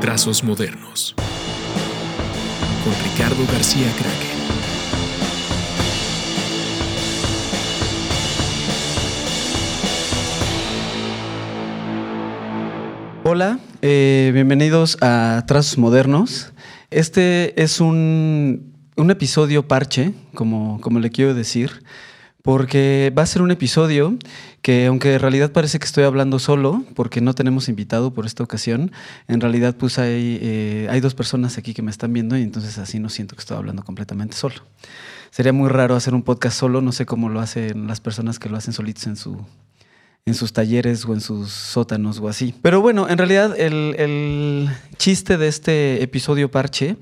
Trazos Modernos con Ricardo García Kraken. Hola, eh, bienvenidos a Trazos Modernos. Este es un, un episodio parche, como, como le quiero decir, porque va a ser un episodio que aunque en realidad parece que estoy hablando solo, porque no tenemos invitado por esta ocasión, en realidad pues hay, eh, hay dos personas aquí que me están viendo y entonces así no siento que estoy hablando completamente solo. Sería muy raro hacer un podcast solo, no sé cómo lo hacen las personas que lo hacen solitos en su, en sus talleres o en sus sótanos o así. Pero bueno, en realidad el, el, chiste de este episodio parche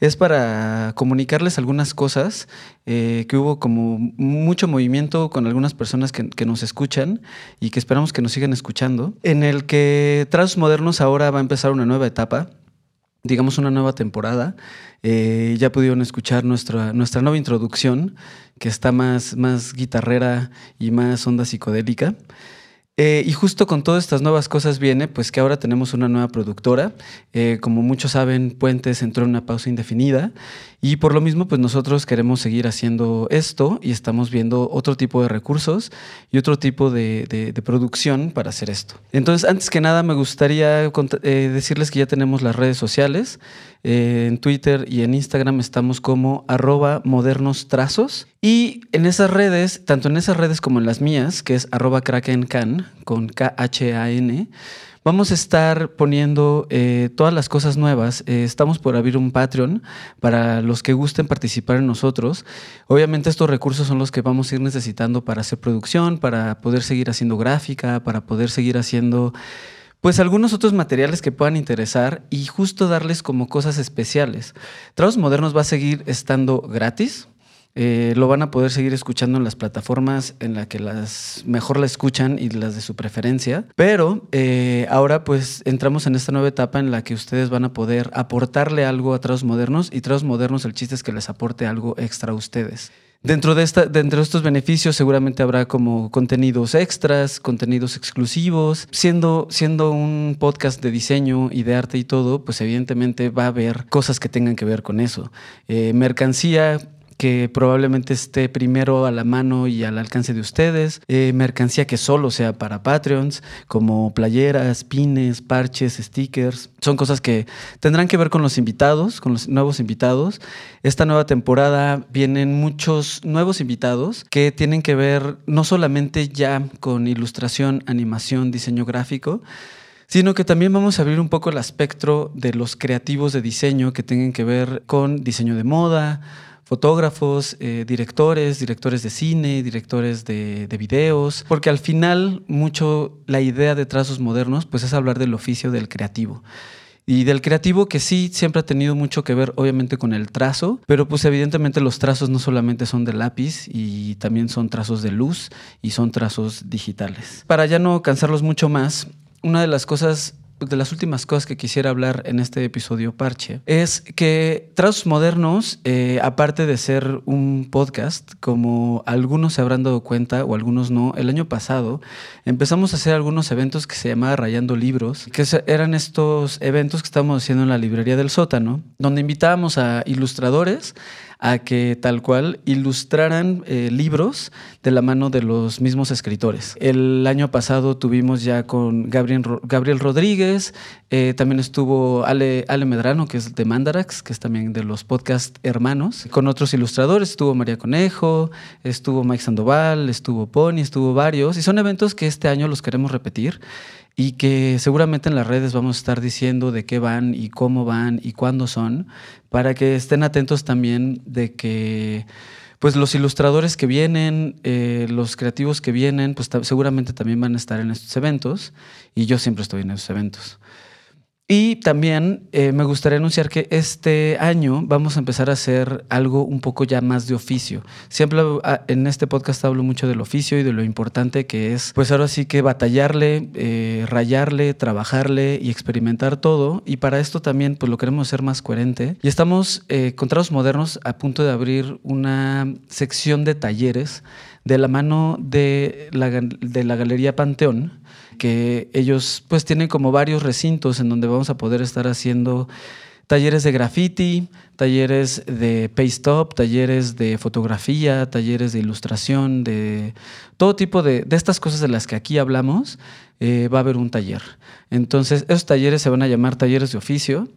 es para comunicarles algunas cosas eh, que hubo como mucho movimiento con algunas personas que, nos escuchan y que esperamos que nos sigan escuchando, en el que Trazos Modernos ahora va a empezar una nueva etapa digamos, una nueva temporada. Eh, ya pudieron escuchar nuestra, nuestra nueva introducción, que está más, más guitarrera y más onda psicodélica. Eh, y justo con todas estas nuevas cosas viene, pues que ahora tenemos una nueva productora. Eh, como muchos saben, Puentes entró en una pausa indefinida y por lo mismo, pues nosotros queremos seguir haciendo esto y estamos viendo otro tipo de recursos y otro tipo de, de, producción para hacer esto. Entonces, antes que nada, me gustaría eh, decirles que ya tenemos las redes sociales. Eh, en Twitter y en Instagram estamos como arroba modernos trazos. Y en esas redes, tanto en esas redes como en las mías, que es arroba krakencan, con K-H-A-N, Vamos a estar poniendo eh, todas las cosas nuevas. Eh, estamos por abrir un Patreon para los que gusten participar en nosotros. Obviamente estos recursos son los que vamos a ir necesitando para hacer producción, para poder seguir haciendo gráfica, para poder seguir haciendo pues algunos otros materiales que puedan interesar y justo darles como cosas especiales. Trazos Modernos va a seguir estando gratis, eh, lo van a poder seguir escuchando en las plataformas en las que las mejor la escuchan y las de su preferencia. Pero eh, ahora pues entramos en esta nueva etapa en la que ustedes van a poder aportarle algo a Trazos Modernos y Trazos Modernos el chiste es que les aporte algo extra a ustedes. Dentro de, esta, dentro de estos beneficios seguramente habrá como contenidos extras, contenidos exclusivos. Siendo, siendo un podcast de diseño y de arte y todo, pues evidentemente va a haber cosas que tengan que ver con eso. Eh, mercancía que probablemente esté primero a la mano y al alcance de ustedes, eh, mercancía que solo sea para Patreons, como playeras, pines, parches, stickers. Son cosas que tendrán que ver con los invitados, con los nuevos invitados. Esta nueva temporada vienen muchos nuevos invitados que tienen que ver no solamente ya con ilustración, animación, diseño gráfico, sino que también vamos a abrir un poco el espectro de los creativos de diseño que tengan que ver con diseño de moda, fotógrafos, eh, directores, directores de cine, directores de, de, videos, porque al final mucho la idea de trazos modernos pues es hablar del oficio del creativo. Y del creativo que sí siempre ha tenido mucho que ver obviamente con el trazo, pero pues evidentemente los trazos no solamente son de lápiz y también son trazos de luz y son trazos digitales. Para ya no cansarlos mucho más, una de las cosas de las últimas cosas que quisiera hablar en este episodio parche es que Trazos Modernos, eh, aparte de ser un podcast, como algunos se habrán dado cuenta o algunos no, el año pasado empezamos a hacer algunos eventos que se llamaba Rayando Libros, que eran estos eventos que estábamos haciendo en la librería del sótano, donde invitábamos a ilustradores a que tal cual ilustraran eh, libros de la mano de los mismos escritores. El año pasado tuvimos ya con Gabriel, Gabriel Rodríguez, eh, también estuvo Ale, Ale, Medrano, que es de Mandarax, que es también de los podcast hermanos, con otros ilustradores, estuvo María Conejo, estuvo Mike Sandoval, estuvo Pony, estuvo varios, y son eventos que este año los queremos repetir y que seguramente en las redes vamos a estar diciendo de qué van y cómo van y cuándo son, para que estén atentos también de que pues los ilustradores que vienen, eh, los creativos que vienen, pues seguramente también van a estar en estos eventos y yo siempre estoy en estos eventos. Y también eh, me gustaría anunciar que este año vamos a empezar a hacer algo un poco ya más de oficio. Siempre ah, en este podcast hablo mucho del oficio y de lo importante que es, pues ahora sí que batallarle, eh, rayarle, trabajarle y experimentar todo. Y para esto también pues lo queremos hacer más coherente. Y estamos eh, con Trabajos Modernos a punto de abrir una sección de talleres de la mano de la, de la Galería Panteón que ellos pues tienen como varios recintos en donde vamos a poder estar haciendo talleres de graffiti, talleres de paste up, talleres de fotografía, talleres de ilustración, de todo tipo de, estas cosas de las que aquí hablamos, eh, va a haber un taller. Entonces, esos talleres se van a llamar talleres de oficio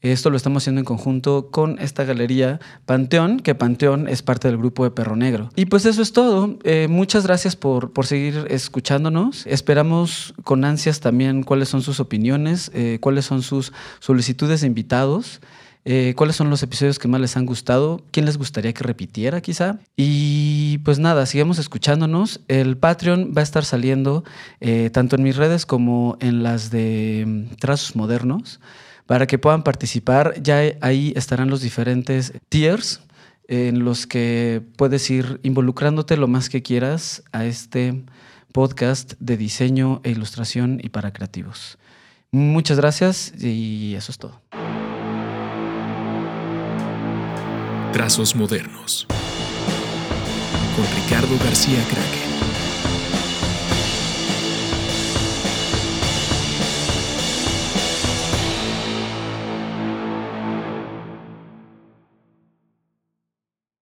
esto lo estamos haciendo en conjunto con esta galería Panteón, que Panteón es parte del grupo de Perro Negro. Y pues eso es todo. Eh, muchas gracias por, por, seguir escuchándonos. Esperamos con ansias también cuáles son sus opiniones, eh, cuáles son sus solicitudes de invitados. Eh, cuáles son los episodios que más les han gustado, quién les gustaría que repitiera quizá. Y pues nada, sigamos escuchándonos. El Patreon va a estar saliendo tanto en mis redes como en las de mm, Trazos Modernos para que puedan participar. Ya ahí estarán los diferentes tiers en los que puedes ir involucrándote lo más que quieras a este podcast de diseño e ilustración y para creativos. Muchas gracias y eso es todo. Trazos modernos con Ricardo García Craque.